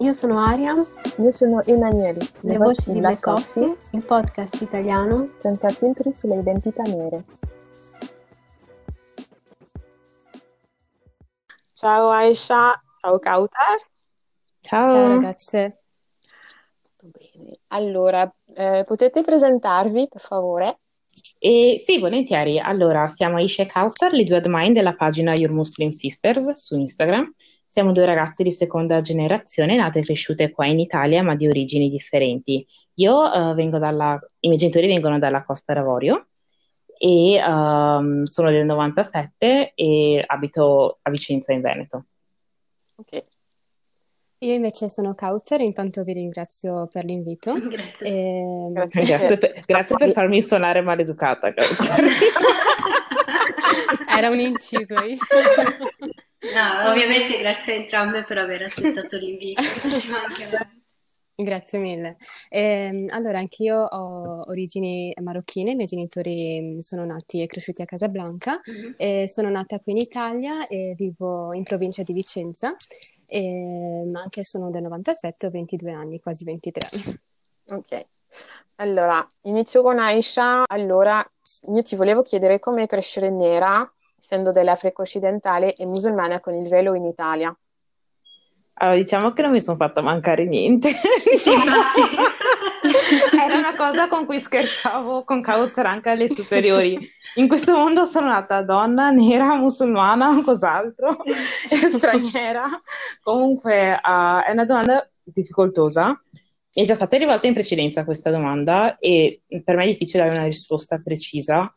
io sono Aria. Io sono Emanuele. Le, Le voci di Black Coffee, Coffee, il podcast italiano senza filtri sulle identità nere. Ciao Aisha, ciao Kautar. Ciao. Ciao ragazze. Tutto bene. Allora, eh, potete presentarvi per favore? Eh, sì, volentieri. Allora, siamo Aisha e Kautar, le due admin della pagina Your Muslim Sisters su Instagram siamo due ragazze di seconda generazione, nate e cresciute qua in Italia, ma di origini differenti. Io uh, vengo dalla, i miei genitori vengono dalla Costa d'Avorio e um, sono del 97 e abito a Vicenza in Veneto. Ok. Io invece sono Kautzer, intanto vi ringrazio per l'invito. Grazie. E... Grazie, grazie, per, grazie per farmi suonare maleducata. Era un inciso. No, ovviamente grazie a entrambe per aver accettato l'invito. Grazie mille. Eh, allora, anch'io ho origini marocchine, i miei genitori sono nati e cresciuti a Casablanca, mm-hmm. e sono nata qui in Italia e vivo in provincia di Vicenza, e, ma anche sono del 97, ho 22 anni, quasi 23 anni. Ok, allora inizio con Aisha. Allora, io ti volevo chiedere come crescere nera essendo dell'Africa occidentale e musulmana con il velo in Italia. Allora, diciamo che non mi sono fatta mancare niente. Sì, Era una cosa con cui scherzavo con Kautzer anche alle superiori. In questo mondo sono nata donna, nera, musulmana, cos'altro, straniera. Comunque uh, è una domanda difficoltosa. Mi è già stata rivolta in precedenza questa domanda e per me è difficile dare una risposta precisa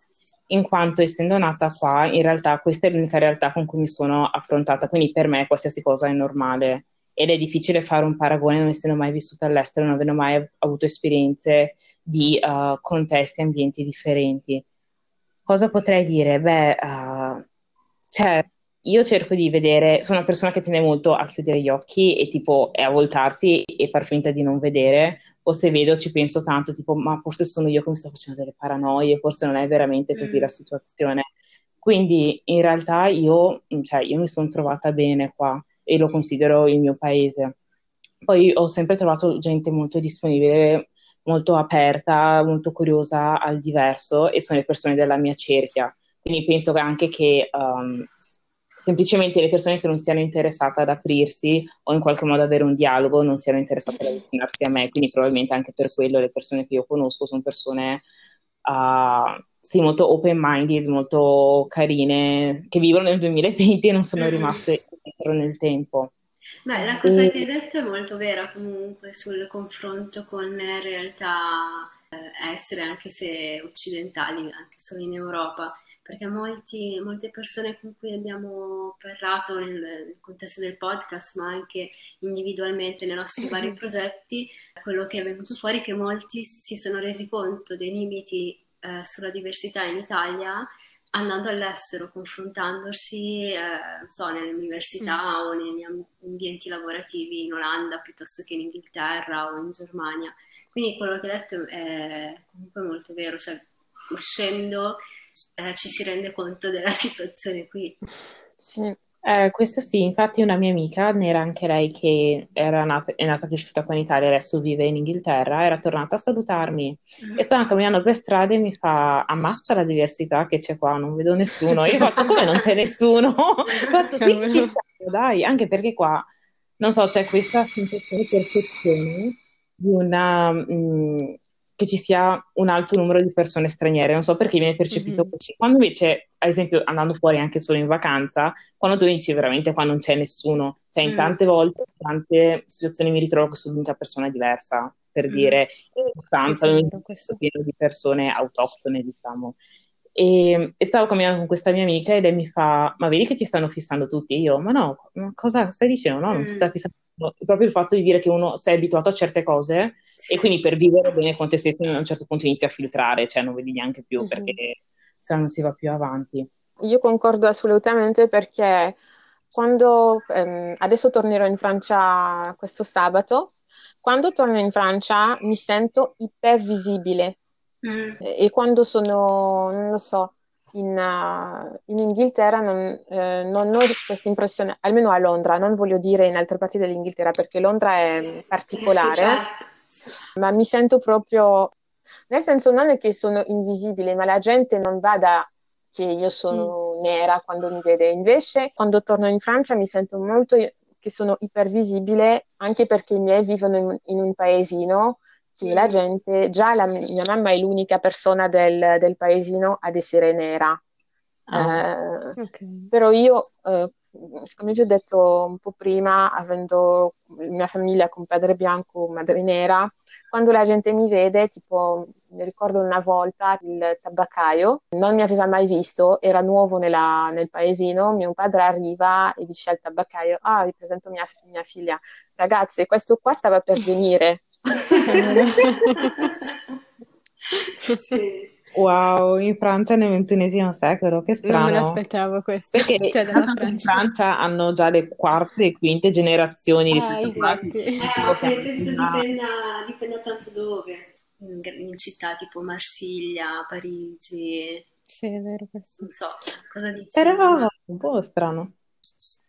in quanto essendo nata qua, in realtà questa è l'unica realtà con cui mi sono affrontata, quindi per me qualsiasi cosa è normale ed è difficile fare un paragone non essendo mai vissuta all'estero, non avendo mai avuto esperienze di uh, contesti e ambienti differenti. Cosa potrei dire? Beh, uh, cioè, io cerco di vedere, sono una persona che tende molto a chiudere gli occhi e tipo e a voltarsi e far finta di non vedere, o se vedo ci penso tanto, tipo ma forse sono io che mi sto facendo delle paranoie, forse non è veramente così mm. la situazione. Quindi in realtà io, cioè, io mi sono trovata bene qua e lo considero il mio paese. Poi ho sempre trovato gente molto disponibile, molto aperta, molto curiosa al diverso e sono le persone della mia cerchia. Quindi penso anche che um, semplicemente le persone che non siano interessate ad aprirsi o in qualche modo avere un dialogo non siano interessate ad avvicinarsi a me, quindi probabilmente anche per quello le persone che io conosco sono persone uh, sì, molto open-minded, molto carine, che vivono nel 2020 e non sono mm-hmm. rimaste indietro nel tempo. Beh, la cosa e... che hai detto è molto vera comunque sul confronto con realtà eh, estere, anche se occidentali, anche solo in Europa perché molti, molte persone con cui abbiamo parlato nel, nel, contesto del podcast, ma anche individualmente nei nostri vari progetti, quello che è venuto fuori è che molti si sono resi conto dei limiti eh, sulla diversità in Italia andando all'estero, confrontandosi, eh, so, nelle università mm. o negli ambienti lavorativi in Olanda piuttosto che in Inghilterra o in Germania. Quindi quello che hai detto è comunque molto vero, cioè uscendo eh, ci si rende conto della situazione qui. Sì. Eh, questo sì, infatti una mia amica, nera anche lei che era nata, è nata e cresciuta qua in Italia, adesso vive in Inghilterra, era tornata a salutarmi mm-hmm. e stava camminando per strada e mi fa ammazza la diversità che c'è qua, non vedo nessuno. Io faccio come non c'è nessuno? faccio sì, sì, dai, anche perché qua, non so, c'è questa sensazione, percezione di una... Mh, mm, che ci sia un alto numero di persone straniere, non so perché viene percepito Mhm. così. Quando invece, ad esempio, andando fuori anche solo in vacanza, quando tu inizi veramente qua non c'è nessuno, cioè in Mm. tante volte, in tante situazioni mi ritrovo che sono l'unica persona diversa, per Mm. dire, in Sì, vacanza sì, vero questo. pieno di persone autoctone, diciamo. E, e stavo camminando con questa mia amica e lei mi fa: Ma vedi che ti stanno fissando tutti? Io, ma no, ma cosa stai dicendo? No, non ci sta Mm. fissando. Proprio il fatto di dire che uno sei abituato a certe cose Sì. e quindi per vivere bene con te stesso a un certo punto inizi a filtrare, cioè non vedi neanche più Mhm. perché se no non si va più avanti. Io concordo assolutamente perché quando ehm, adesso tornerò in Francia questo sabato, quando torno in Francia mi sento ipervisibile Mm. e quando sono, non lo so, in, uh, in Inghilterra non, eh, non ho questa impressione, almeno a Londra, non voglio dire in altre parti dell'Inghilterra perché Londra è particolare, speciale. ma mi sento proprio, nel senso non è che sono invisibile, ma la gente non vada che io sono nera quando mi vede. Invece, quando torno in Francia mi sento molto che sono ipervisibile, anche perché i miei vivono in, in un paesino che la gente, già la mia mamma è l'unica persona del, del paesino ad essere nera. Ah. Eh, Ok. però io, eh, come vi ho detto un po' prima, avendo mia famiglia con padre bianco, madre nera, quando la gente mi vede, tipo, mi ricordo una volta il tabaccaio, non mi aveva mai visto, era nuovo nella- nel paesino, mio padre arriva e dice al tabaccaio, ah, vi presento mia, mia figlia, ragazze, questo qua stava per venire. Sì. Wow, in Francia nel ventunesimo secolo, che Non me strano. l'aspettavo questo, Perché cioè tanto in Francia. Francia hanno già le quarte e quinte generazioni Eh, rispetto a qua. infatti. Eh, Tipo, ma siamo penso dipenda, dipenda tanto dove. In, in città tipo Marsiglia, Parigi, Sì, è vero questo. non so, cosa dici? Però un po' strano.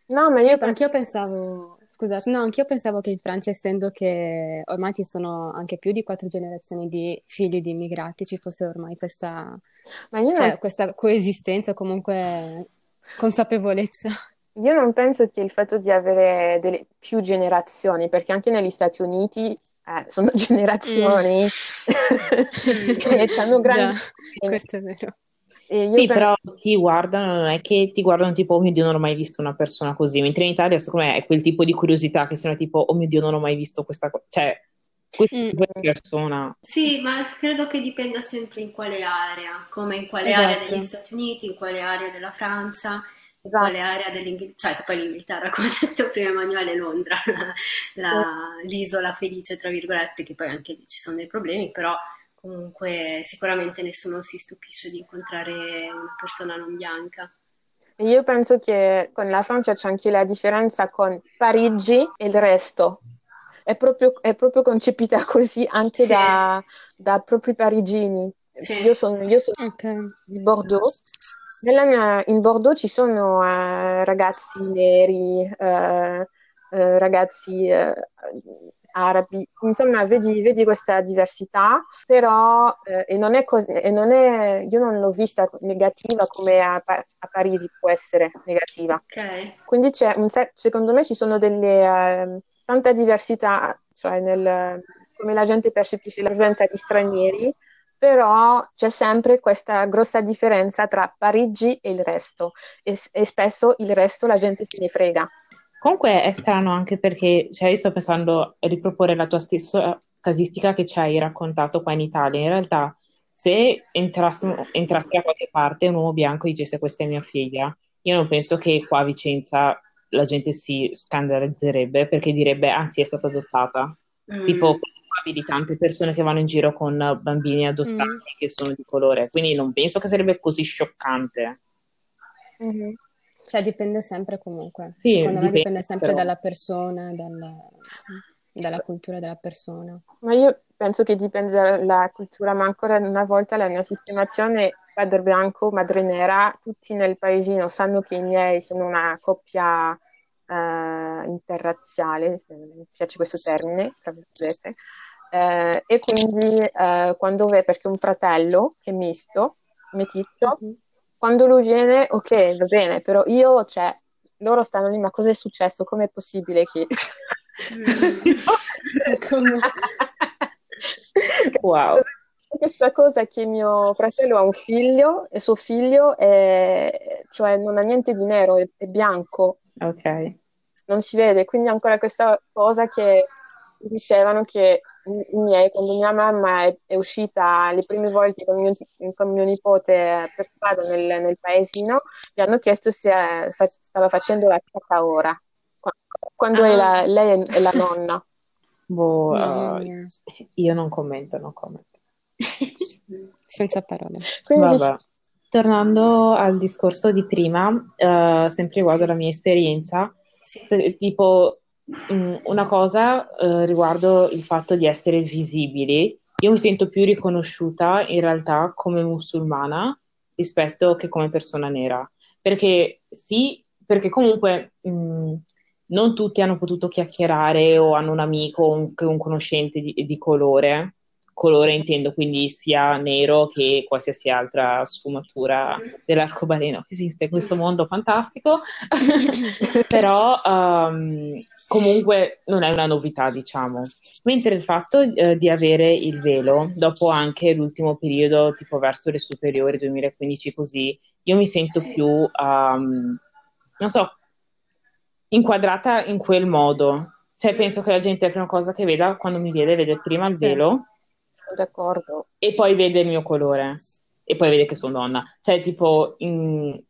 No, ma io anch'io pensavo, scusate, no, anch'io pensavo che in Francia, essendo che ormai ci sono anche più di quattro generazioni di figli di immigrati, ci fosse ormai questa, io non cioè, questa coesistenza, comunque consapevolezza. Io non penso che il fatto di avere delle più generazioni, perché anche negli Stati Uniti eh, sono generazioni che hanno grandi Già, questo è vero. E io Sì, penso- però ti guardano, non è che ti guardano tipo, oh mio Dio, non ho mai visto una persona così, mentre in Italia, secondo me, è quel tipo di curiosità che sembra tipo, oh mio Dio, non ho mai visto questa cosa, cioè, questo Mm. persona. Sì, ma credo che dipenda sempre in quale area, come in quale Esatto. area degli Stati Uniti, in quale area della Francia, in Esatto. quale area dell'Inghilterra, cioè poi l'Inghilterra, come ha detto prima Emanuele, Londra, la- l'isola felice, tra virgolette, che poi anche lì ci sono dei problemi, però comunque sicuramente nessuno si stupisce di incontrare una persona non bianca. io penso che con la Francia c'è anche la differenza con Parigi e il resto. È proprio, è proprio concepita così anche Sì. da, da propri parigini. Sì. Io sono, io sono Ok. di Bordeaux. Nella mia- in Bordeaux ci sono eh, ragazzi neri, eh, eh, ragazzi arabi, insomma, vedi, vedi questa diversità, però eh, e non è così, e non è, io non l'ho vista negativa come a, a Parigi può essere negativa. Ok? Quindi c'è un se- secondo me ci sono delle ehm, tanta diversità, cioè nel come la gente percepisce la presenza di stranieri, però c'è sempre questa grossa differenza tra Parigi e il resto e, e spesso il resto la gente se ne frega. Comunque è strano anche perché, cioè, io sto pensando a riproporre la tua stessa casistica che ci hai raccontato qua in Italia. In realtà, se entrasse da qualche parte un uomo bianco e dicesse questa è mia figlia, io non penso che qua a Vicenza la gente si scandalizzerebbe perché direbbe, ah sì, è stata adottata. Mm. Tipo, vedi tante persone che vanno in giro con bambini adottati Mm. che sono di colore, quindi non penso che sarebbe così scioccante. Mhm. Cioè dipende sempre comunque. Sì, Secondo me dipende, dipende sempre però. dalla persona, dal- dalla cultura della persona. Ma io penso che dipende dalla cultura, ma ancora una volta la mia sistemazione padre bianco, madre nera, tutti nel paesino sanno che i miei sono una coppia eh, interrazziale, se mi piace questo termine, tra virgolette, Eh, e quindi eh, quando ve, perché un fratello che è misto, meticcio, Mhm. Quando lui viene, ok, va bene, però io, cioè, loro stanno lì, ma cosa è successo? Com'è possibile che... Mm. Come- Wow. Questa cosa che mio fratello ha un figlio e suo figlio è, cioè non ha niente di nero, è, è bianco, Ok. non si vede, quindi ancora questa cosa che dicevano che i miei, quando mia mamma è, è uscita le prime volte con mio, con mio nipote per strada nel, nel paesino, gli hanno chiesto se fa- stava facendo la tata ora, qua- quando è la- Ah. lei è, è la nonna. Boh, mia, io non commento, non commento. senza parole. Quindi Vabbè. Tornando al discorso di prima, eh, sempre riguardo alla mia esperienza, se- tipo una cosa eh, riguardo il fatto di essere visibili, io mi sento più riconosciuta in realtà come musulmana rispetto che come persona nera, perché sì, perché comunque mh, non tutti hanno potuto chiacchierare o hanno un amico o un, un conoscente di, di colore, colore intendo quindi sia nero che qualsiasi altra sfumatura dell'arcobaleno che esiste in questo mondo fantastico, però ehm, comunque non è una novità, diciamo. Mentre il fatto eh, di avere il velo, dopo anche l'ultimo periodo, tipo verso le superiori 2015 così, io mi sento più, ehm, non so, inquadrata in quel modo. Cioè, penso che la gente, la prima cosa che veda quando mi vede, vede prima il velo d'accordo. e poi vede il mio colore e poi vede che sono donna. Cioè, tipo in,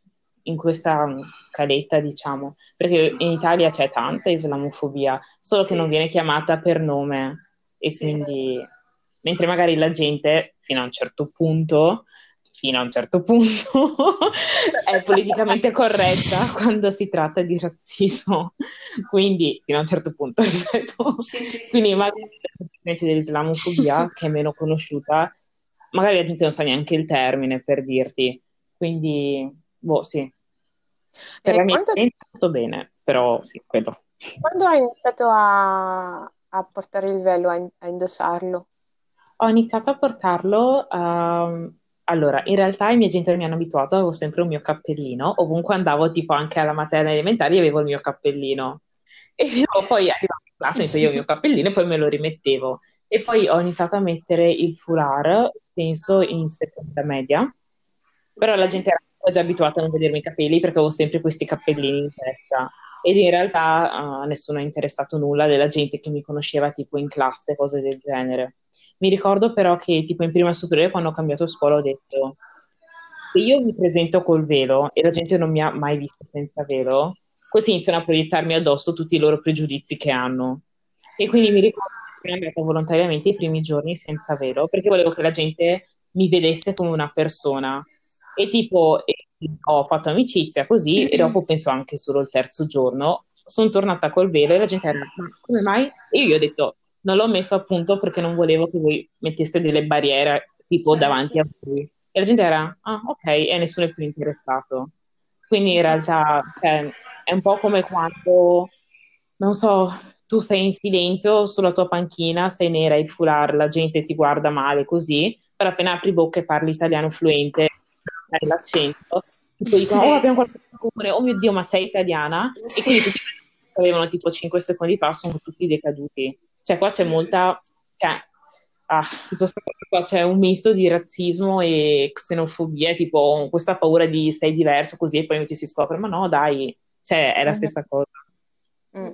in questa scaletta, diciamo, perché in Italia c'è tanta islamofobia, solo che Sì. non viene chiamata per nome e Sì. quindi, mentre magari la gente fino a un certo punto, fino a un certo punto, è politicamente corretta quando si tratta di razzismo. Quindi, fino a un certo punto, ripeto. Sì, sì, sì, Quindi magari invece dell'islamofobia, che è meno conosciuta, magari la gente non sa neanche il termine per dirti. Quindi, boh, sì. Per E la mia quando, esperienza tutto bene, però sì, quello. quando hai iniziato a, a portare il velo, a, a indossarlo? Ho iniziato a portarlo, ehm, allora, in realtà i miei genitori mi hanno abituato, avevo sempre un mio cappellino, ovunque andavo, tipo anche alla materna elementare, avevo il mio cappellino. E io poi arrivavo in classe, mettevo io il mio cappellino e poi me lo rimettevo. E poi ho iniziato a mettere il foulard, penso in seconda media, però la gente era già abituata a non vedermi i capelli perché avevo sempre questi cappellini in testa. Ed in realtà a nessuno è interessato nulla della gente che mi conosceva tipo in classe, cose del genere. Mi ricordo però che tipo in prima superiore quando ho cambiato scuola ho detto se io mi presento col velo e la gente non mi ha mai visto senza velo, così iniziano a proiettarmi addosso tutti i loro pregiudizi che hanno. E quindi mi ricordo che sono andata volontariamente i primi giorni senza velo perché volevo che la gente mi vedesse come una persona. E tipo, ho fatto amicizia così e dopo penso anche solo il terzo giorno sono tornata col velo e la gente era, ma come mai? E io gli ho detto, non l'ho messo appunto perché non volevo che voi metteste delle barriere tipo Certo. davanti a voi. E la gente era, ah, ok, e nessuno è più interessato. Quindi in realtà, cioè, è un po' come quando, non so, tu sei in silenzio sulla tua panchina, sei nera, il foulard, la gente ti guarda male così, però appena apri bocca e parli italiano fluente, hai l'accento, tipo dicono, oh, abbiamo qualcosa in comune, oh mio Dio, ma sei italiana? E quindi tutti che avevano tipo 5 secondi fa sono tutti decaduti. Cioè qua c'è molta, cioè, ah, tipo qua, c'è un misto di razzismo e xenofobia, tipo questa paura di sei diverso così e poi invece si scopre, ma no, dai, cioè è la Mhm. stessa cosa. Mm.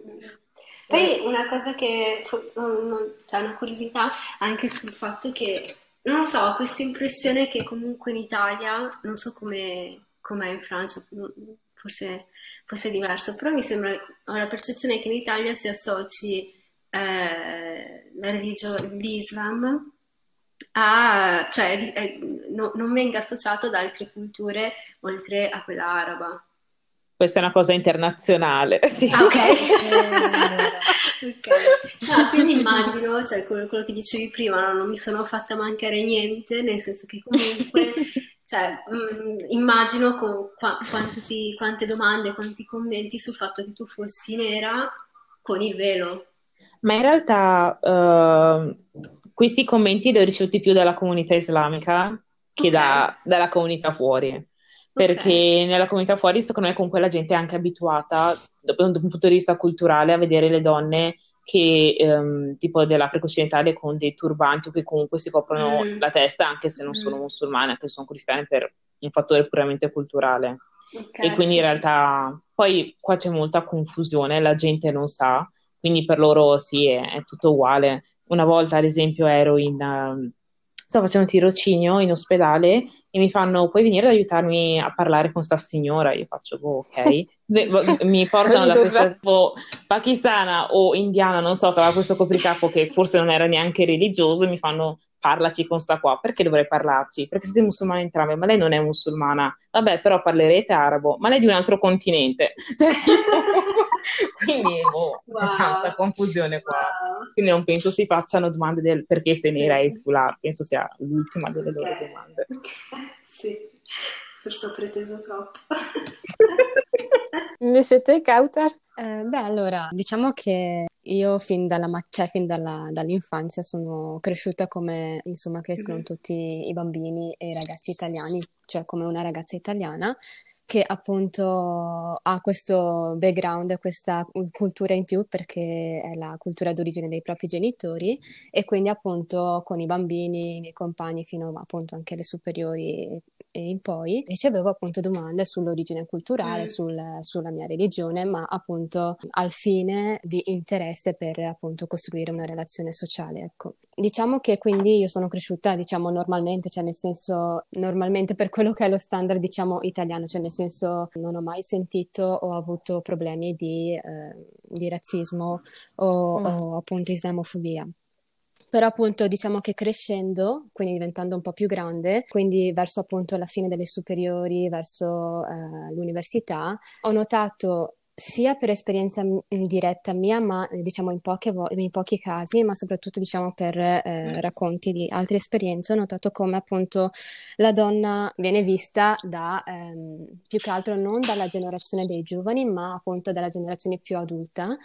Poi una cosa che, cioè una curiosità anche sul fatto che, non lo so, ho questa impressione che comunque in Italia, non so come com'è in Francia, forse, forse è diverso, però mi sembra, ho la percezione che in Italia si associ eh, la religione, l'Islam a, cioè eh, no- non venga associato ad altre culture oltre a quella araba. Questa è una cosa internazionale. Ah, ok. Ok. No, quindi immagino, cioè quello, quello che dicevi prima, no, non mi sono fatta mancare niente, nel senso che comunque, cioè, mh, immagino con qua- quanti- quante domande, quanti commenti sul fatto che tu fossi nera con il velo. Ma in realtà eh, questi commenti li ho ricevuti più dalla comunità islamica che Ok. da- dalla comunità fuori. Perché nella comunità fuori, secondo me, comunque la gente è anche abituata, da un punto di vista culturale, a vedere le donne che ehm, tipo dell'Africa occidentale con dei turbanti o che comunque si coprono Mm. la testa anche se non sono Mm. musulmane, anche se sono cristiane per un fattore puramente culturale. Ok, E quindi sì, in realtà poi qua c'è molta confusione, la gente non sa, quindi per loro sì, è, è tutto uguale. Una volta, ad esempio, ero in, ehm, stavo facendo un tirocinio in ospedale e mi fanno, puoi venire ad aiutarmi a parlare con sta signora? Io faccio, boh, ok. Mi portano da questa tipo pakistana o indiana, non so, che aveva questo copricapo che forse non era neanche religioso e mi fanno, parlaci con sta qua. Perché dovrei parlarci? Perché siete musulmani entrambe, ma lei non è musulmana. Vabbè, però parlerete arabo, ma lei è di un altro continente. Cioè, quindi boh, c'è Wow. tanta confusione qua. Wow. Quindi non penso si facciano domande del perché sei Sì. nera e il foulard, penso sia l'ultima delle loro domande. Ok, Sì, forse ho preteso troppo. Invece te, Kautar? Eh, beh, allora, diciamo che io fin dalla, cioè, fin dalla- dall'infanzia sono cresciuta come, insomma, crescono Mhm. tutti i bambini e i ragazzi italiani, cioè come una ragazza italiana che appunto ha questo background, questa cultura in più perché è la cultura d'origine dei propri genitori e quindi appunto con i bambini, i miei compagni fino appunto anche alle superiori e in poi ricevevo appunto domande sull'origine culturale, Mm. sul- sulla mia religione, ma appunto al fine di interesse per appunto costruire una relazione sociale, ecco. Diciamo che quindi io sono cresciuta, diciamo, normalmente, cioè nel senso, normalmente per quello che è lo standard, diciamo, italiano, cioè nel senso non ho mai sentito o avuto problemi di, eh, di razzismo o, Mm. o appunto islamofobia. Però appunto diciamo che crescendo, quindi diventando un po' più grande, quindi verso appunto la fine delle superiori, verso eh, l'università, ho notato sia per esperienza m- diretta mia, ma eh, diciamo in poche vo- in pochi casi, ma soprattutto diciamo per eh, racconti di altre esperienze, ho notato come appunto la donna viene vista da ehm, più che altro non dalla generazione dei giovani, ma appunto dalla generazione più adulta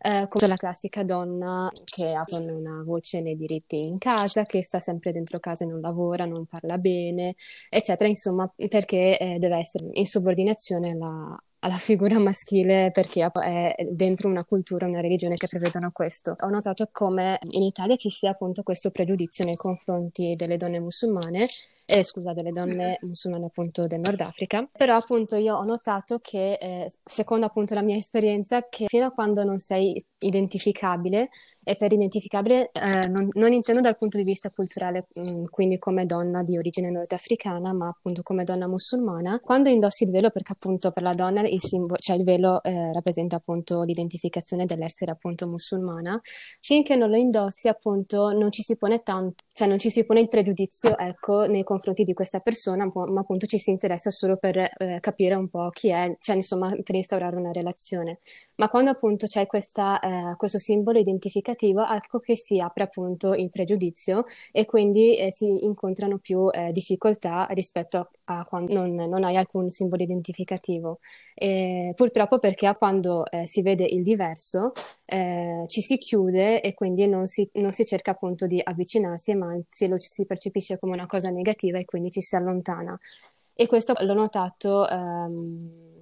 eh, come la classica donna che ha una voce nei diritti in casa, che sta sempre dentro casa e non lavora, non parla bene, eccetera, insomma, perché eh, deve essere in subordinazione alla, alla figura maschile perché è dentro una cultura, una religione che prevedono questo. Ho notato come in Italia ci sia appunto questo pregiudizio nei confronti delle donne musulmane, eh, scusa, delle donne musulmane appunto del Nord Africa, però appunto io ho notato che, eh, secondo appunto la mia esperienza, che fino a quando non sei identificabile, e per identificabile eh, non, non intendo dal punto di vista culturale, mh, quindi come donna di origine nordafricana, ma appunto come donna musulmana, quando indossi il velo, perché appunto per la donna il simbolo, cioè il velo eh, rappresenta appunto l'identificazione dell'essere appunto musulmana, finché non lo indossi appunto non ci si pone tanto, cioè non ci si pone il pregiudizio, ecco, nei confronti di questa persona, ma appunto ci si interessa solo per eh, capire un po' chi è, cioè insomma per instaurare una relazione. Ma quando appunto c'è questa, eh, questo simbolo identificativo, ecco che si apre appunto il pregiudizio e quindi eh, si incontrano più eh, difficoltà rispetto a, a quando non, non, hai alcun simbolo identificativo. E purtroppo perché quando eh, si vede il diverso eh, ci si chiude e quindi non si, non si cerca appunto di avvicinarsi, ma anzi lo si percepisce come una cosa negativa e quindi ci si allontana. E questo l'ho notato ehm,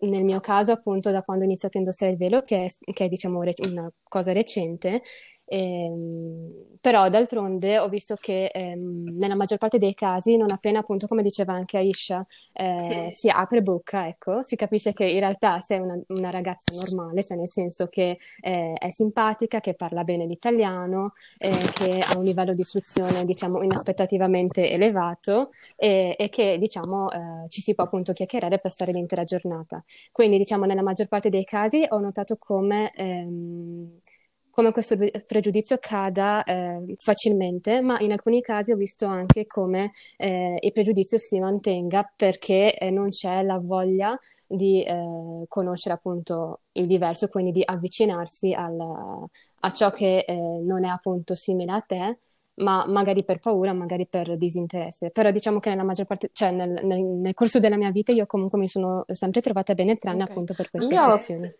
nel mio caso appunto da quando ho iniziato a indossare il velo, che è, che è diciamo re- una cosa recente, ehm, però d'altronde ho visto che ehm, nella maggior parte dei casi, non appena appunto come diceva anche Aisha, eh, Sì. si apre bocca, ecco, si capisce che in realtà sei una, una ragazza normale, cioè nel senso che eh, è simpatica, che parla bene l'italiano, eh, che ha un livello di istruzione diciamo inaspettativamente elevato e, e che diciamo eh, ci si può appunto chiacchierare e passare l'intera giornata. Quindi diciamo nella maggior parte dei casi ho notato come, ehm, come questo pre- pregiudizio cada eh, facilmente, ma in alcuni casi ho visto anche come eh, il pregiudizio si mantenga perché eh, non c'è la voglia di eh, conoscere appunto il diverso, quindi di avvicinarsi al- a ciò che eh, non è appunto simile a te ma magari per paura, magari per disinteresse. Però diciamo che nella maggior parte, cioè nel, nel- nel corso della mia vita io comunque mi sono sempre trovata bene, tranne Ok. appunto per queste Io eccezioni.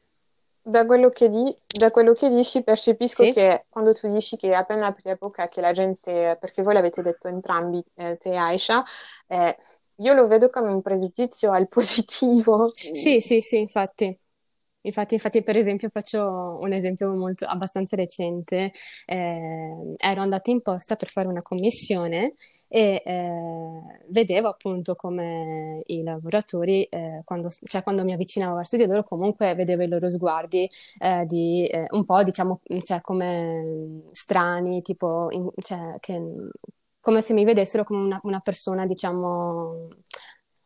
Da quello che, di- da quello che dici percepisco Sì? che quando tu dici che appena apri bocca che la gente, perché voi l'avete detto entrambi, eh, te e Aisha, eh, io lo vedo come un pregiudizio al positivo. Sì, sì, sì, infatti. Infatti, infatti, per esempio, faccio un esempio molto, abbastanza recente. Eh, ero andata in posta per fare una commissione e eh, vedevo appunto come i lavoratori, eh, quando, cioè quando mi avvicinavo verso di loro, comunque vedevo i loro sguardi eh, di eh, un po', diciamo, cioè, come strani, tipo, in, cioè, che, come se mi vedessero come una, una persona, diciamo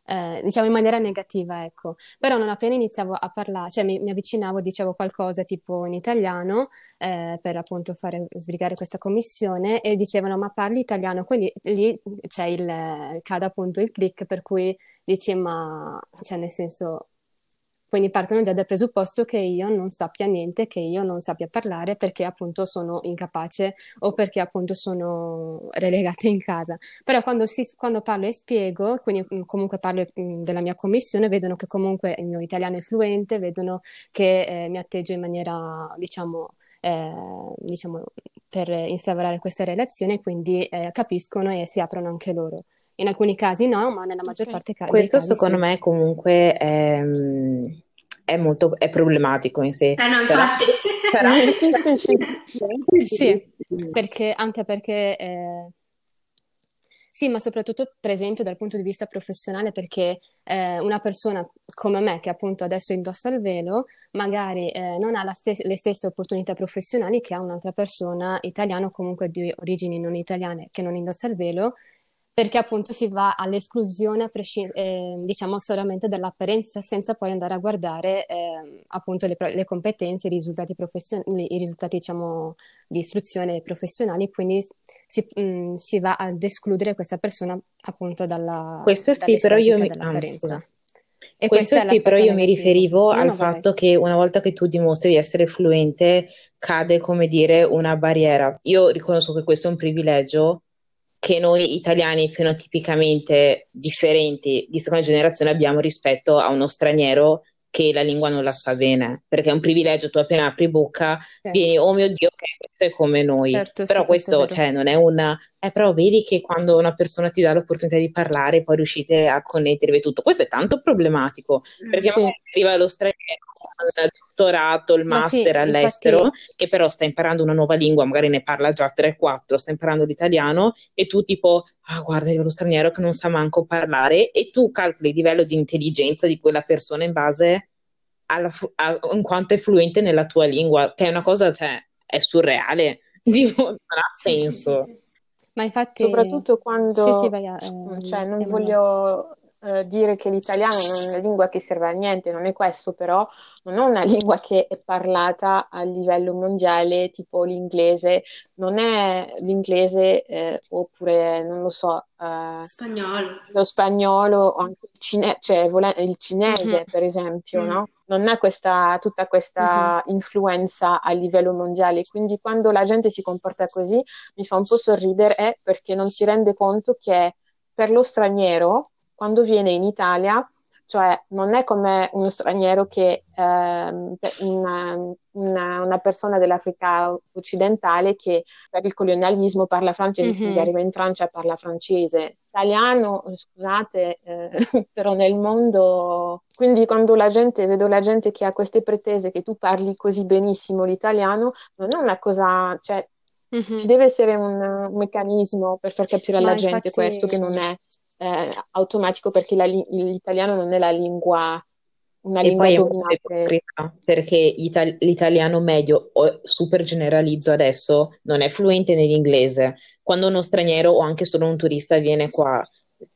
eh, diciamo in maniera negativa, ecco. Però non appena iniziavo a parlare, cioè mi, mi avvicinavo, dicevo qualcosa tipo in italiano eh, per appunto fare sbrigare questa commissione e dicevano ma parli italiano, quindi lì c'è il, cade appunto il click per cui dici ma, cioè nel senso quindi partono già dal presupposto che io non sappia niente, che io non sappia parlare perché appunto sono incapace o perché appunto sono relegata in casa. Però quando, si, quando parlo e spiego, quindi mm, comunque parlo mm, della mia commissione, vedono che comunque il mio italiano è fluente, vedono che eh, mi atteggio in maniera, diciamo, eh, diciamo, per instaurare questa relazione, quindi eh, capiscono e si aprono anche loro. In alcuni casi no, ma nella maggior okay. parte ca- Questo casi secondo sì. me comunque è, mm, è molto è problematico in sé. Eh no, Sarà, infatti. sarà, Sì, sì, sì. Sì, perché, anche perché eh, sì, ma soprattutto per esempio dal punto di vista professionale, perché eh, una persona come me, che appunto adesso indossa il velo, magari eh, non ha la stes- le stesse opportunità professionali che ha un'altra persona italiana o comunque di origini non italiane che non indossa il velo, perché appunto si va all'esclusione, presci- eh, diciamo, solamente dall'apparenza, senza poi andare a guardare eh, appunto le, pro- le competenze, i risultati professionali, i risultati, diciamo, di istruzione professionali, quindi si, mh, si va ad escludere questa persona appunto dalla, Questo sì, però io mi... ah, scusa. E Questo sì, però io mi riferivo No, al no, fatto che una volta che tu dimostri di essere fluente, cade, come dire, una barriera. Io riconosco che questo è un privilegio che noi italiani fenotipicamente differenti di seconda generazione abbiamo rispetto a uno straniero che la lingua non la sa bene, perché è un privilegio, tu appena apri bocca Sì. vieni, oh mio Dio, ok, questo è come noi. Certo, Però sì, questo questo, cioè, non è una... Eh, però vedi che quando una persona ti dà l'opportunità di parlare, poi riuscite a connettervi tutto. Questo è tanto problematico, perché Sì. magari arriva lo straniero con il dottorato, il Ma sì, master all'estero, infatti, che però sta imparando una nuova lingua, magari ne parla già 3-4, sta imparando l'italiano, e tu tipo, ah guarda, arriva lo straniero che non sa manco parlare, e tu calcoli il livello di intelligenza di quella persona in base alla fu- a, in quanto è fluente nella tua lingua, che è una cosa, cioè, è surreale, Tipo, non ha Sì, sì, sì, senso. sì. ma infatti, Soprattutto sì, sì, quando, vai a, ehm, cioè, non voglio eh, dire che l'italiano non è una lingua che serve a niente, non è questo, però non è una lingua che è parlata a livello mondiale, tipo l'inglese, non è l'inglese eh, oppure, non lo so, eh, Spagnolo. lo spagnolo o anche il, cine- cioè, il cinese, Mhm, per esempio, Mm. no? Non ha questa, tutta questa influenza a livello mondiale, quindi quando la gente si comporta così mi fa un po' sorridere eh, perché non si rende conto che per lo straniero, quando viene in Italia, cioè non è come uno straniero che per- una, una- persona dell'Africa occidentale che per il colonialismo parla francese, quindi Mhm. arriva in Francia e parla francese. Italiano, eh, scusate, eh, però nel mondo... Quindi quando la gente, vedo la gente che ha queste pretese che tu parli così benissimo l'italiano, non è una cosa, cioè ci Mhm. deve essere un, un meccanismo per far capire alla Ma gente questo che non è eh, automatico perché la li- l'italiano non è la lingua, una E lingua poi è dominante. ipocrita, perché ital- l'italiano medio, o super generalizzo adesso, non è fluente nell'inglese. Quando uno straniero o anche solo un turista viene qua,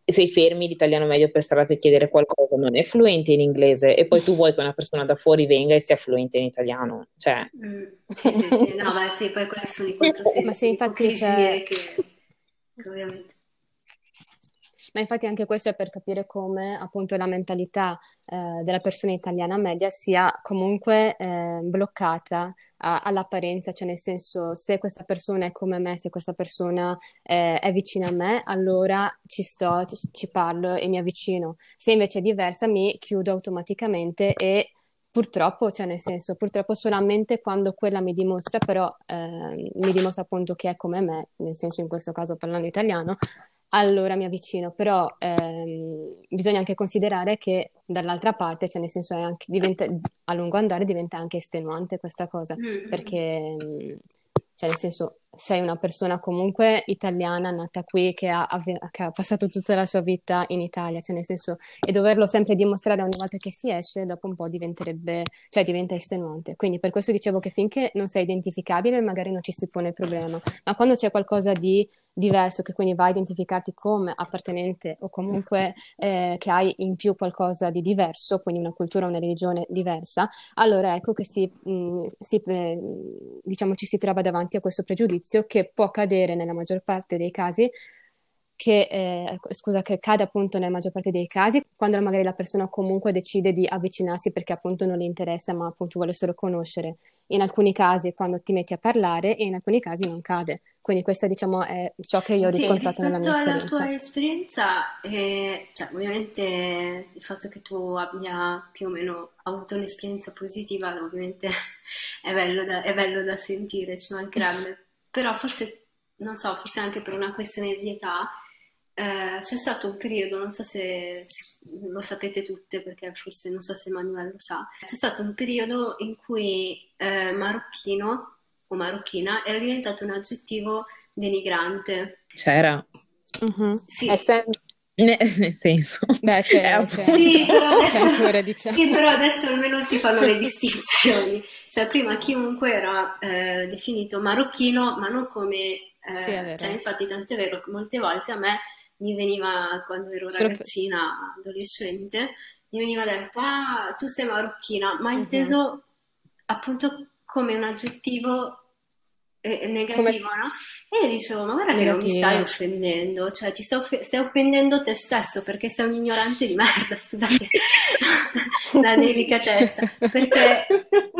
se fermi l'italiano medio per strada per chiedere qualcosa, non è fluente in inglese. E poi tu vuoi che una persona da fuori venga e sia fluente in italiano. Cioè, Mm, Sì, sì, sì, no, ma sì, poi questi sono i Ma controsensi, sì, le infatti c'è... che, che ovviamente... Ma infatti anche questo è per capire come appunto la mentalità eh, della persona italiana media sia comunque eh, bloccata a- all'apparenza, cioè nel senso se questa persona è come me, se questa persona eh, è vicina a me, allora ci sto, ci, ci parlo e mi avvicino. Se invece è diversa, mi chiudo automaticamente e purtroppo, cioè nel senso, purtroppo solamente quando quella mi dimostra, però eh, mi dimostra appunto che è come me, nel senso in questo caso parlando italiano allora mi avvicino, però ehm, bisogna anche considerare che dall'altra parte, cioè nel senso è anche, diventa, a lungo andare diventa anche estenuante questa cosa, Mm. perché mm, cioè nel senso sei una persona comunque italiana nata qui che ha, che ha passato tutta la sua vita in Italia, cioè nel senso e doverlo sempre dimostrare ogni volta che si esce, dopo un po' diventerebbe, cioè diventa estenuante. Quindi per questo dicevo che finché non sei identificabile magari non ci si pone il problema, ma quando c'è qualcosa di diverso, che quindi va a identificarti come appartenente o comunque eh, che hai in più qualcosa di diverso, quindi una cultura, una religione diversa, allora ecco che si, mh, si, eh, diciamo, ci si trova davanti a questo pregiudizio che può cadere nella maggior parte dei casi, che, eh, scusa, che cade appunto nella maggior parte dei casi, quando magari la persona comunque decide di avvicinarsi perché appunto non le interessa, ma appunto vuole solo conoscere. In alcuni casi quando ti metti a parlare e in alcuni casi non cade. Quindi questo diciamo è ciò che io ho Sì, riscontrato nella mia rispetto alla esperienza. tua esperienza, eh, cioè, ovviamente il fatto che tu abbia più o meno avuto un'esperienza positiva, ovviamente è bello da, è bello da sentire, ci mancherebbe. Però forse, non so, forse anche per una questione di età, eh, c'è stato un periodo, non so se lo sapete tutte, perché forse non so se Manuel lo sa, c'è stato un periodo in cui eh, marocchino o marocchina era diventato un aggettivo denigrante. C'era, Mhm. Sì, È sempre... Ne- nel senso, Beh, c'è, un c'è, po'- Sì, però c'è adesso, ancora, diciamo. sì, però adesso almeno si fanno le distinzioni. Cioè, prima chiunque era eh, definito marocchino, ma non come... eh, Sì, è vero. cioè, infatti, tant'è vero che molte volte a me mi veniva, quando ero Solo per- ragazzina, adolescente, mi veniva detto, ah, tu sei marocchina, ma Mhm. inteso appunto come un aggettivo eh, Come negativo, no? E io dicevo, ma guarda che non mi stai offendendo, cioè ti stai, off- stai offendendo te stesso perché sei un ignorante di merda, scusate la delicatezza, perché,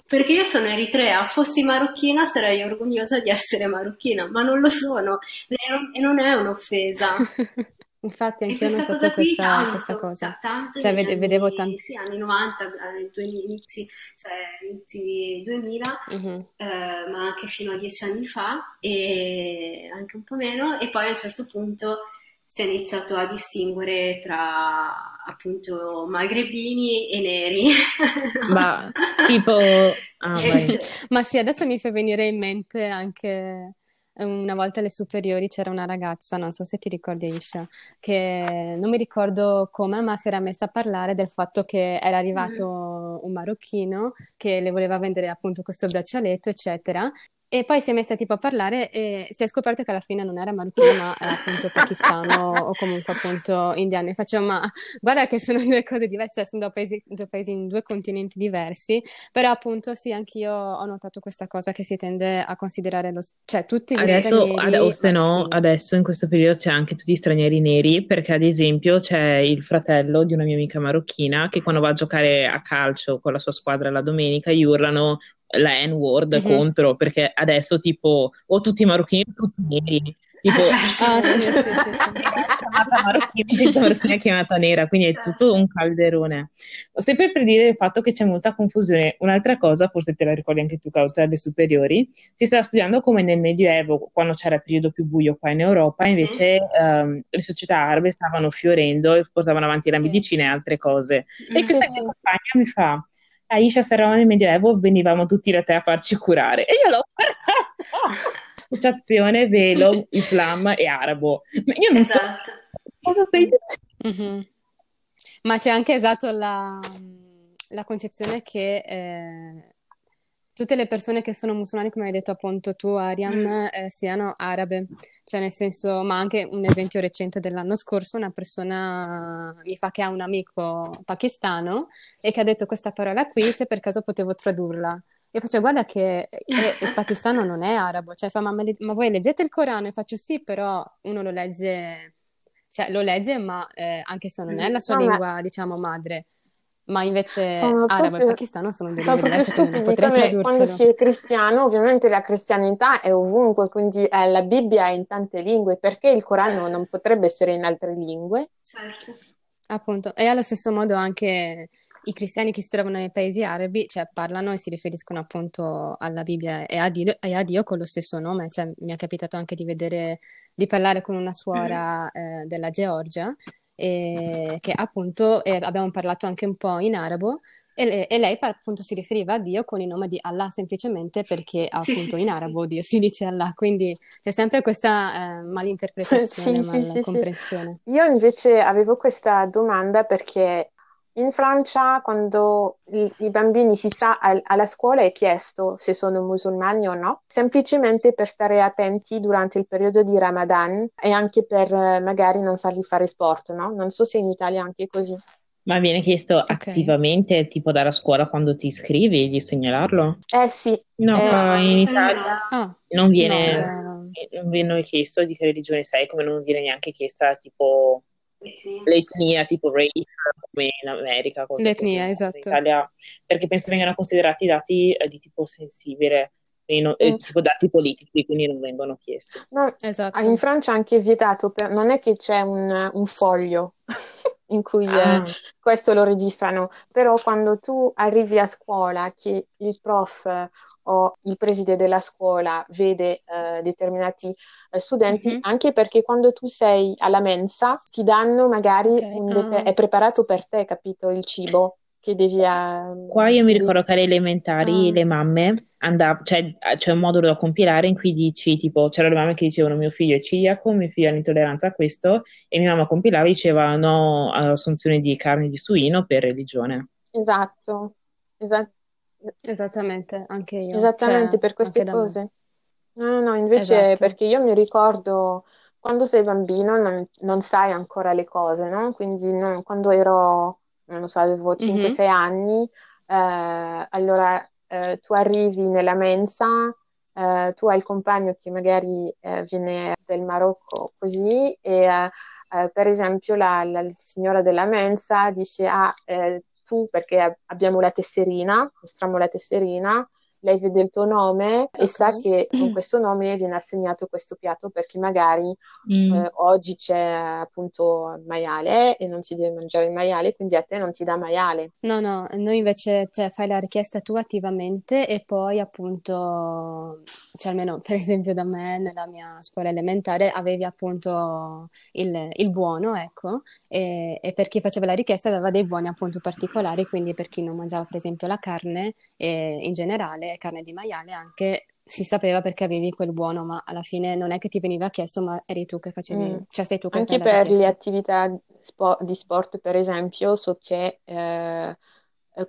perché io sono eritrea, fossi marocchina sarei orgogliosa di essere marocchina, ma non lo sono e non, e non è un'offesa. Infatti E anch'io ho questa notato cosa questa, questa tanto, cosa. ta- tanto Cioè, vede- vedevo tanti... sì, anni 90, eh, 2000, inizi, cioè inizi 2000, Mhm. eh, ma anche fino a dieci anni fa e anche un po' meno, e poi a un certo punto si è iniziato a distinguere tra appunto magrebini e neri. ma tipo, ah, cioè, Ma sì, adesso mi fa venire in mente anche una volta alle superiori c'era una ragazza, non so se ti ricordi Isha, che non mi ricordo come, ma si era messa a parlare del fatto che era arrivato un marocchino che le voleva vendere appunto questo braccialetto, eccetera. E poi si è messa tipo a parlare e si è scoperto che alla fine non era marocchino, ma era appunto pakistano o comunque appunto indiano. E faccio, ma guarda che sono due cose diverse, cioè sono due paesi, due paesi in due continenti diversi, però appunto sì, anch'io ho notato questa cosa che si tende a considerare lo, cioè tutti gli Adesso, ad- stranieri o se no, adesso in questo periodo c'è anche tutti gli stranieri neri, perché ad esempio c'è il fratello di una mia amica marocchina che quando va a giocare a calcio con la sua squadra la domenica gli urlano la N-word Mhm. contro, perché adesso tipo o tutti i marocchini o tutti i neri. Tipo, Ah, certo, Ah sì, sì, certo. sì, sì. chiamata marocchina, marocchina è chiamata nera, quindi è tutto un calderone. Sempre per dire il fatto che c'è molta confusione. Un'altra cosa, forse te la ricordi anche tu, Causa, alle superiori, si stava studiando come nel Medioevo, quando c'era il periodo più buio qua in Europa, Sì, invece ehm, le società arabe stavano fiorendo e portavano avanti la Sì. medicina e altre cose. E Mhm. questa Sì, mia sì. compagna mi fa, Aisha, se eravamo nel Medioevo, venivamo tutti da te a farci curare. E io l'ho guardato. Associazione, velo, Islam e arabo. Ma io non so Esatto. cosa stai dicendo. Mhm. Ma c'è anche esatto la, la concezione che eh, tutte le persone che sono musulmane, come hai detto appunto tu, Ariam, Mm. eh, siano arabe. Cioè, nel senso, ma anche un esempio recente dell'anno scorso, una persona mi fa che ha un amico pakistano e che ha detto questa parola qui, se per caso potevo tradurla. Io faccio, guarda che eh, il pakistano non è arabo, cioè fa, ma, ma voi leggete il Corano? E faccio sì, però uno lo legge, cioè lo legge, ma eh, anche se non è la sua No, ma lingua, diciamo, madre, ma invece sono arabo e proprio, pakistano sono due sono lingue proprio stupidi, come quando si è cristiano, ovviamente la cristianità è ovunque, quindi eh, la Bibbia è in tante lingue, perché il Corano Certo, non potrebbe essere in altre lingue? certo. Appunto, e allo stesso modo anche i cristiani che si trovano nei paesi arabi, cioè parlano e si riferiscono appunto alla Bibbia e a Dio, e a Dio con lo stesso nome, cioè mi è capitato anche di vedere di parlare con una suora eh, della Georgia, e che appunto eh, abbiamo parlato anche un po' in arabo e, e, lei appunto si riferiva a Dio con il nome di Allah semplicemente perché appunto sì, in arabo Dio si dice Allah, quindi c'è sempre questa eh, malinterpretazione, sì, malcomprensione. Io invece avevo questa domanda perché in Francia, quando i, i bambini si sa al, alla scuola è chiesto se sono musulmani o no, semplicemente per stare attenti durante il periodo di Ramadan e anche per eh, magari non farli fare sport, no? Non so se in Italia è anche così. Ma viene chiesto okay. attivamente, tipo dalla scuola quando ti iscrivi, di segnalarlo? Eh sì. No, eh, in Italia ah, non, viene, no. non viene chiesto di che religione sei, come non viene neanche chiesta tipo l'etnia tipo race come in America. L'etnia, così. esatto. In Italia, perché penso vengano considerati dati eh, di tipo sensibile, non, eh, mm. tipo dati politici, quindi non vengono chiesti. No, esatto. In Francia è anche vietato, per, non è che c'è un, un foglio in cui eh, ah. eh, questo lo registrano, però quando tu arrivi a scuola che il prof o il preside della scuola vede eh, determinati eh, studenti, mm-hmm. anche perché quando tu sei alla mensa ti danno magari, okay. ah. è preparato per te, capito, il cibo che devi... Uh, Qua io mi ricordo che alle elementari ah. le mamme andavano, cioè c'è un modulo da compilare in cui dici tipo, c'erano le mamme che dicevano mio figlio è ciliaco, mio figlio ha l'intolleranza a questo e mia mamma compilava e diceva no all'assunzione di carne di suino per religione. Esatto, esatto. Esattamente, anche io. Esattamente, cioè, per queste cose. No, no, invece esatto. perché io mi ricordo quando sei bambino non, non sai ancora le cose, no? Quindi no, quando ero, non lo so, avevo 5-6 mm-hmm. anni, eh, allora eh, tu arrivi nella mensa, eh, tu hai il compagno che magari eh, viene del Marocco così e eh, eh, per esempio la, la, signora della mensa dice ah perché abbiamo la tesserina, mostriamo la tesserina, lei vede il tuo nome e sa che con questo nome viene assegnato questo piatto perché magari mm. eh, oggi c'è appunto il maiale e non si deve mangiare il maiale, quindi a te non ti dà maiale. No, no, noi invece cioè, fai la richiesta tu attivamente e poi appunto, cioè almeno per esempio da me nella mia scuola elementare avevi appunto il, il buono, ecco, e, e, per chi faceva la richiesta aveva dei buoni appunto particolari, quindi per chi non mangiava per esempio la carne in generale carne di maiale anche si sapeva perché avevi quel buono, ma alla fine non è che ti veniva chiesto, ma eri tu che facevi, mm. cioè sei tu che Anche per le attività spo- di sport, per esempio, so che eh,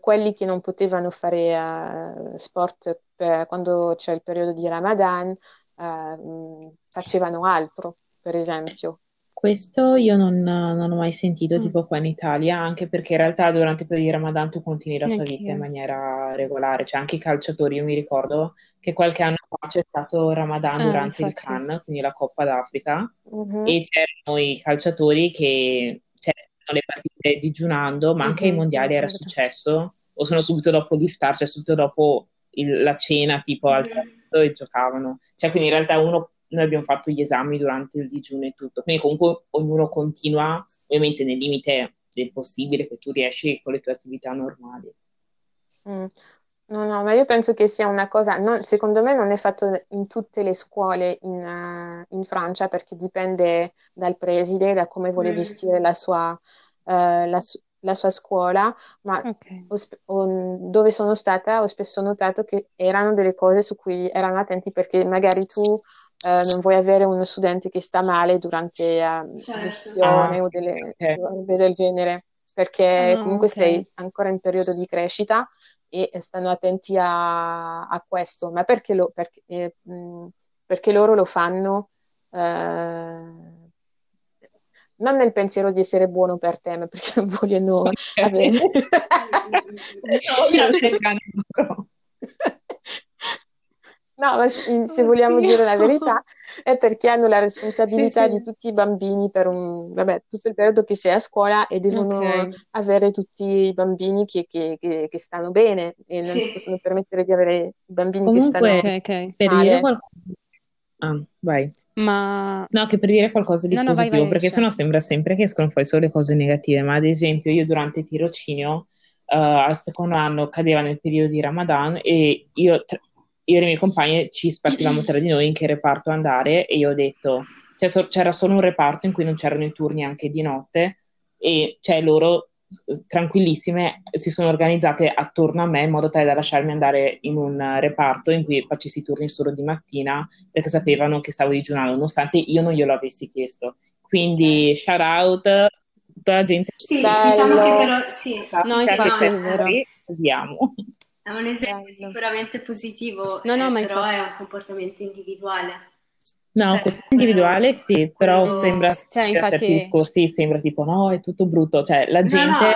quelli che non potevano fare uh, sport per, quando c'è il periodo di Ramadan uh, facevano altro, per esempio. Questo io non, non ho mai sentito mm. tipo qua in Italia, anche perché in realtà durante il periodo di Ramadan tu continui la tua vita in maniera regolare, cioè anche i calciatori, io mi ricordo che qualche anno fa c'è stato Ramadan ah, durante infatti. il Cannes, quindi la Coppa d'Africa, mm-hmm. e c'erano i calciatori che cioè, le partite digiunando, ma anche mm-hmm. ai mondiali era successo, o sono subito dopo l'iftar, cioè subito dopo il, la cena tipo mm-hmm. al e giocavano. Cioè quindi in realtà uno noi abbiamo fatto gli esami durante il digiuno e tutto, quindi comunque ognuno continua, ovviamente nel limite del possibile che tu riesci con le tue attività normali. Mm. No, no, ma io penso che sia una cosa, non, secondo me non è fatto in tutte le scuole in, uh, in Francia perché dipende dal preside, da come vuole mm. gestire la sua, uh, la, la, sua scuola, ma okay. ho, dove sono stata ho spesso notato che erano delle cose su cui erano attenti perché magari tu eh, non vuoi avere uno studente che sta male durante uh, certo. lezione ah, o delle okay. robe del genere, perché oh, comunque okay. sei ancora in periodo di crescita e stanno attenti a, a questo, ma perché, lo, perché, eh, mh, perché loro lo fanno eh, non nel pensiero di essere buono per te, ma perché non vogliono okay. avere... No, ma se vogliamo dire la verità è perché hanno la responsabilità sì, sì. di tutti i bambini per un, vabbè, tutto il periodo che sei a scuola e devono okay. avere tutti i bambini che, che, che, che stanno bene e non sì. si possono permettere di avere i bambini Comunque, che stanno okay, okay. per dire qualcosa... Ah, vai. Ma... No, che per dire qualcosa di no, positivo, no, vai, vai, perché sennò sembra sempre che escono fuori solo le cose negative, ma ad esempio io durante il tirocinio uh, al secondo anno cadeva nel periodo di Ramadan e io io e le mie compagne ci spartivamo tra di noi in che reparto andare e io ho detto cioè, so- c'era solo un reparto in cui non c'erano i turni anche di notte e cioè loro tranquillissime si sono organizzate attorno a me in modo tale da lasciarmi andare in un reparto in cui facessi i turni solo di mattina perché sapevano che stavo digiunando nonostante io non glielo avessi chiesto quindi shout out tutta la gente Sì, Bello. diciamo che però sì, No, infatti, che c'è vero. andiamo. È un esempio Bello. sicuramente positivo, No, no, eh, ma però infatti- è un comportamento individuale. No, Cioè, questo individuale sì, però quello- sembra, Cioè, per certi infatti, discorsi sembra tipo no, è tutto brutto, cioè la No, gente no,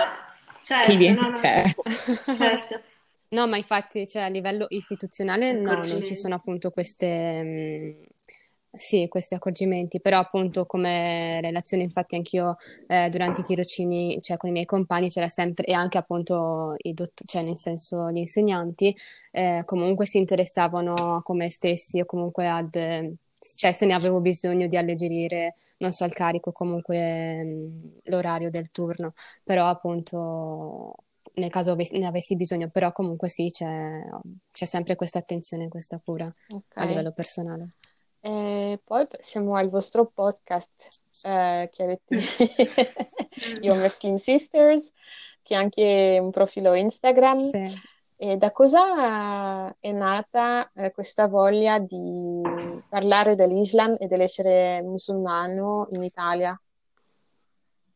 certo, chi viene, no, no, cioè, certo. No, ma infatti, cioè, a livello istituzionale no, non ci sono appunto queste, mh, sì, questi accorgimenti, però appunto come relazione, infatti anch'io eh, durante i tirocini, cioè con i miei compagni c'era sempre, e anche appunto i dott- cioè nel senso gli insegnanti, eh, comunque si interessavano a come stessi o comunque ad, eh, cioè se ne avevo bisogno di alleggerire, non so, il carico, comunque mh, l'orario del turno, però appunto nel caso ne avessi bisogno, però comunque sì, c'è c'è sempre questa attenzione, questa cura a Ok. livello personale. E poi siamo al vostro podcast eh, che avete Your Wrestling Sisters, che è anche un profilo Instagram. Sì. E da cosa è nata eh, questa voglia di parlare dell'Islam e dell'essere musulmano in Italia?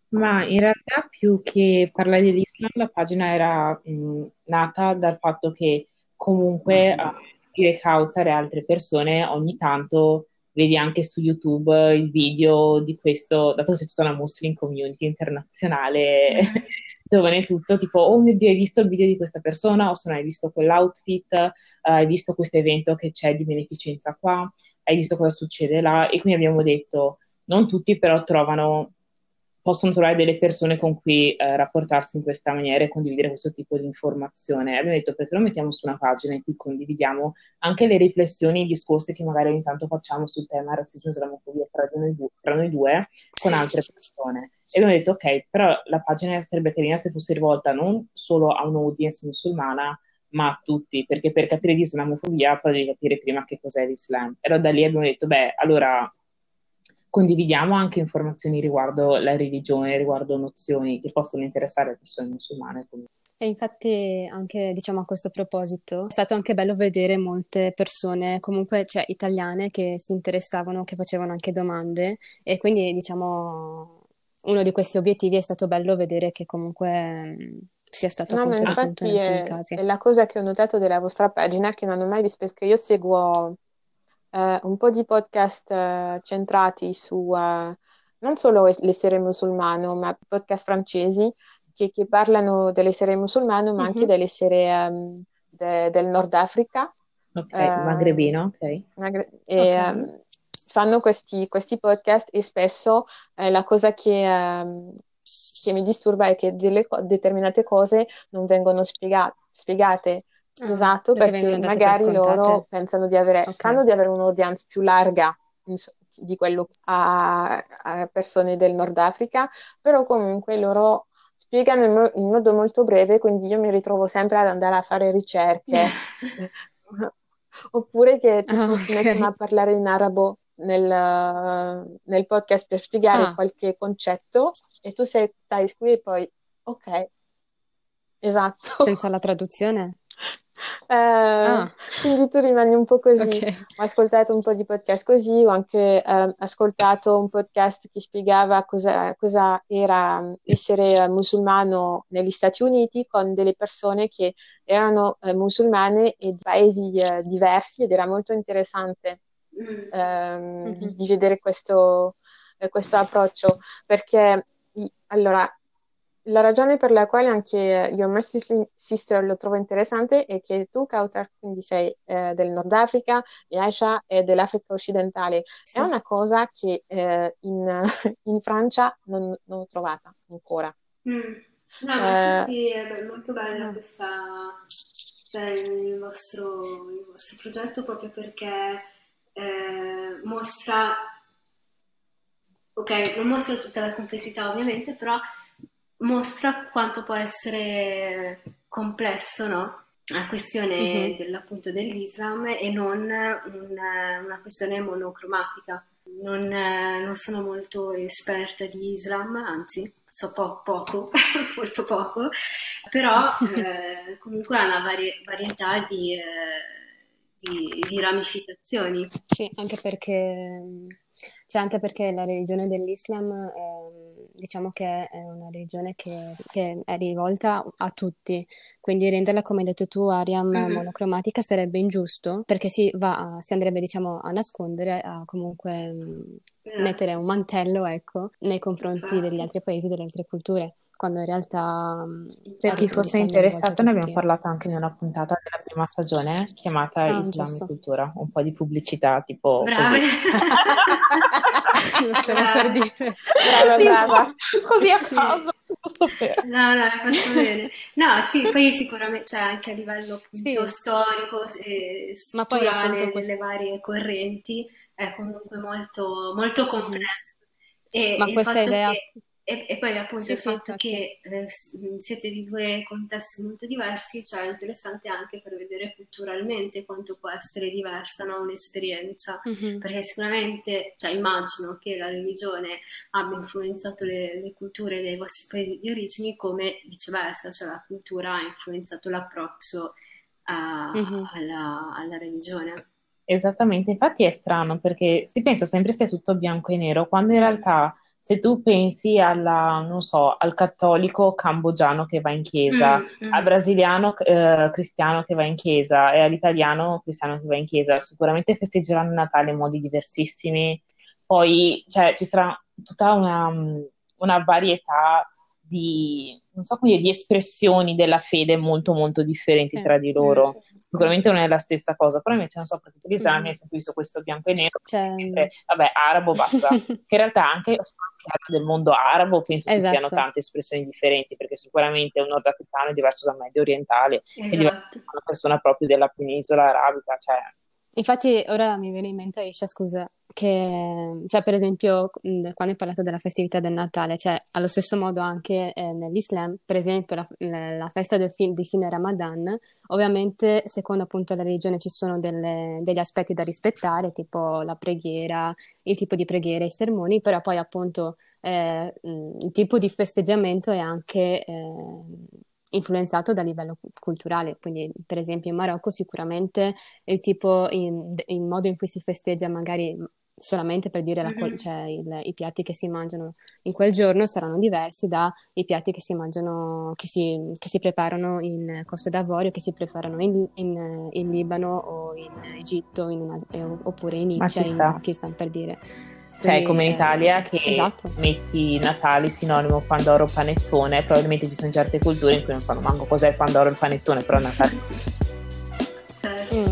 Ma in realtà più che parlare dell'Islam, la pagina era mh, nata dal fatto che comunque eh, io e Kautsar e altre persone ogni tanto vedi anche su YouTube il video di questo, dato che sei tutta una Muslim community internazionale, giovane e tutto, tipo, oh mio Dio, hai visto il video di questa persona? O se no hai visto quell'outfit, eh, hai visto questo evento che c'è di beneficenza qua, hai visto cosa succede là? E quindi abbiamo detto, non tutti però trovano possono trovare delle persone con cui eh, rapportarsi in questa maniera e condividere questo tipo di informazione. Abbiamo detto perché lo mettiamo su una pagina in cui condividiamo anche le riflessioni i discorsi che magari ogni tanto facciamo sul tema razzismo e islamofobia tra noi, du- tra noi due con altre persone. E abbiamo detto ok, però la pagina sarebbe carina se fosse rivolta non solo a un'audience musulmana, ma a tutti, perché per capire di islamofobia poi devi capire prima che cos'è l'Islam. E allora da lì abbiamo detto, beh, allora condividiamo anche informazioni riguardo la religione, riguardo nozioni che possono interessare le persone musulmane. E infatti anche diciamo a questo proposito è stato anche bello vedere molte persone comunque cioè italiane che si interessavano, che facevano anche domande e quindi diciamo uno di questi obiettivi è stato bello vedere che comunque sia stato No, infatti in alcuni è, casi. è la cosa che ho notato della vostra pagina che non ho mai visto, perché io seguo eh, un po' di podcast eh, centrati su eh, non solo l'essere musulmano, ma podcast francesi che, che parlano dell'essere musulmano, ma anche Mhm. dell'essere ehm, de- del Nord Africa. Ok, Eh, magrebino, ok. magre- e, Ok. ehm, fanno questi, questi podcast e spesso eh, la cosa che, ehm, che mi disturba è che delle determinate cose non vengono spiega- spiegate. Esatto, perché perché magari loro pensano di avere, Ok. sanno di avere un'audience più larga di quello a, a persone del Nord Africa, però comunque loro spiegano in, mo- in modo molto breve, quindi io mi ritrovo sempre ad andare a fare ricerche. Oppure che tipo Ah, si mettono a parlare in arabo nel, nel podcast per spiegare Ah, qualche concetto e tu sei, stai qui e poi, ok, esatto. senza la traduzione? Eh, Ah, quindi tu rimani un po' così. ok. Ho ascoltato un po' di podcast così, ho anche eh, ascoltato un podcast che spiegava cosa, cosa era mm, essere eh, musulmano negli Stati Uniti con delle persone che erano eh, musulmane e di paesi eh, diversi ed era molto interessante Mm. ehm, di, Mhm. di vedere questo, eh, questo approccio perché allora la ragione per la quale anche Your Mercy Sister lo trovo interessante è che tu, Kautar, quindi sei eh, del Nord Africa e Aisha è dell'Africa occidentale. È Sì. una cosa che eh, in, in Francia non, non ho trovata ancora. Mm. No, Eh, infatti è molto bella questa, cioè il vostro, il vostro progetto proprio perché eh, mostra, ok, non mostra tutta la complessità ovviamente, però mostra quanto può essere complesso, no? La questione dell'appunto dell'Islam e non una, una questione monocromatica. non, non sono molto esperta di Islam, anzi so po- poco, molto poco, però eh, comunque ha una vari- varietà di, eh, di, di, ramificazioni. Sì, anche perché, cioè anche perché la religione dell'Islam eh, diciamo che è una religione che, che, è rivolta a tutti, quindi renderla, come hai detto tu, Ariam, mm-hmm. monocromatica sarebbe ingiusto, perché si, va, si andrebbe diciamo a nascondere, a comunque esatto. mettere un mantello, ecco, nei confronti degli altri paesi, delle altre culture quando in realtà... Per chi fosse interessato ne abbiamo parlato anche in una puntata della prima stagione chiamata ah, Islam e Cultura, un po' di pubblicità tipo brava. così. Lo stavo per dire. Brava, brava. Così a caso. Giusto per. No, no, hai fatto bene. No, sì, poi sicuramente, cioè anche a livello appunto sì. storico e Ma poi appunto questo... delle varie correnti è comunque molto, molto complesso. E Ma questa idea... Che e, e, poi appunto sì, il sì, fatto sì. che eh, siete di due contesti molto diversi, cioè è interessante anche per vedere culturalmente quanto può essere diversa no, un'esperienza, mm-hmm. perché sicuramente cioè, immagino che la religione abbia influenzato le, le, culture dei vostri paesi di origine come viceversa, cioè la cultura ha influenzato l'approccio uh, mm-hmm. alla, alla religione. Esattamente, infatti è strano perché si pensa sempre sia tutto bianco e nero, quando in realtà se tu pensi alla, non so, al cattolico cambogiano che va in chiesa, mm, mm. al brasiliano eh, cristiano che va in chiesa e all'italiano cristiano che va in chiesa, sicuramente festeggeranno Natale in modi diversissimi. Poi cioè, ci sarà tutta una, una varietà di, non so dire, di espressioni della fede molto molto differenti tra di loro. Sicuramente non è la stessa cosa, però invece non so perché tu l'Islam mm. hai sempre visto questo bianco e nero, cioè... mentre, vabbè, arabo basta, che in realtà anche del mondo arabo penso esatto. ci siano esatto. tante espressioni differenti, perché sicuramente un nordafricano è diverso dal medio orientale, esatto. è diverso da una persona proprio della penisola arabica, cioè... Infatti ora mi viene in mente, Aisha, scusa, che, cioè, per esempio, quando hai parlato della festività del Natale, cioè, allo stesso modo anche eh, nell'Islam, per esempio, la, la, festa fin, di fine Ramadan, ovviamente, secondo appunto la religione, ci sono delle, degli aspetti da rispettare, tipo la preghiera, il tipo di preghiera, i sermoni, però poi appunto eh, il tipo di festeggiamento è anche eh, influenzato dal livello culturale, quindi per esempio in Marocco sicuramente il tipo, in, il modo in cui si festeggia magari solamente per dire mm-hmm. cioè il, i piatti che si mangiano in quel giorno saranno diversi dai piatti che si mangiano, che si, che si preparano in Costa d'Avorio, che si preparano in, in, in Libano o in Egitto in una, eh, oppure in India, in Pakistan per dire. Cioè, come in Italia che esatto. metti Natale sinonimo Pandoro panettone, probabilmente ci sono certe culture in cui non sanno manco cos'è il Pandoro e il panettone, però Natale. Certo. Mm.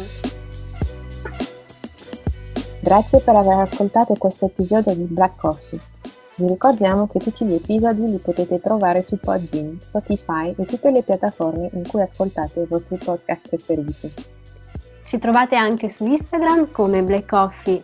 Grazie per aver ascoltato questo episodio di Black Coffee. Vi ricordiamo che tutti gli episodi li potete trovare su Podbean, Spotify e tutte le piattaforme in cui ascoltate i vostri podcast preferiti. Ci trovate anche su Instagram come Black Coffee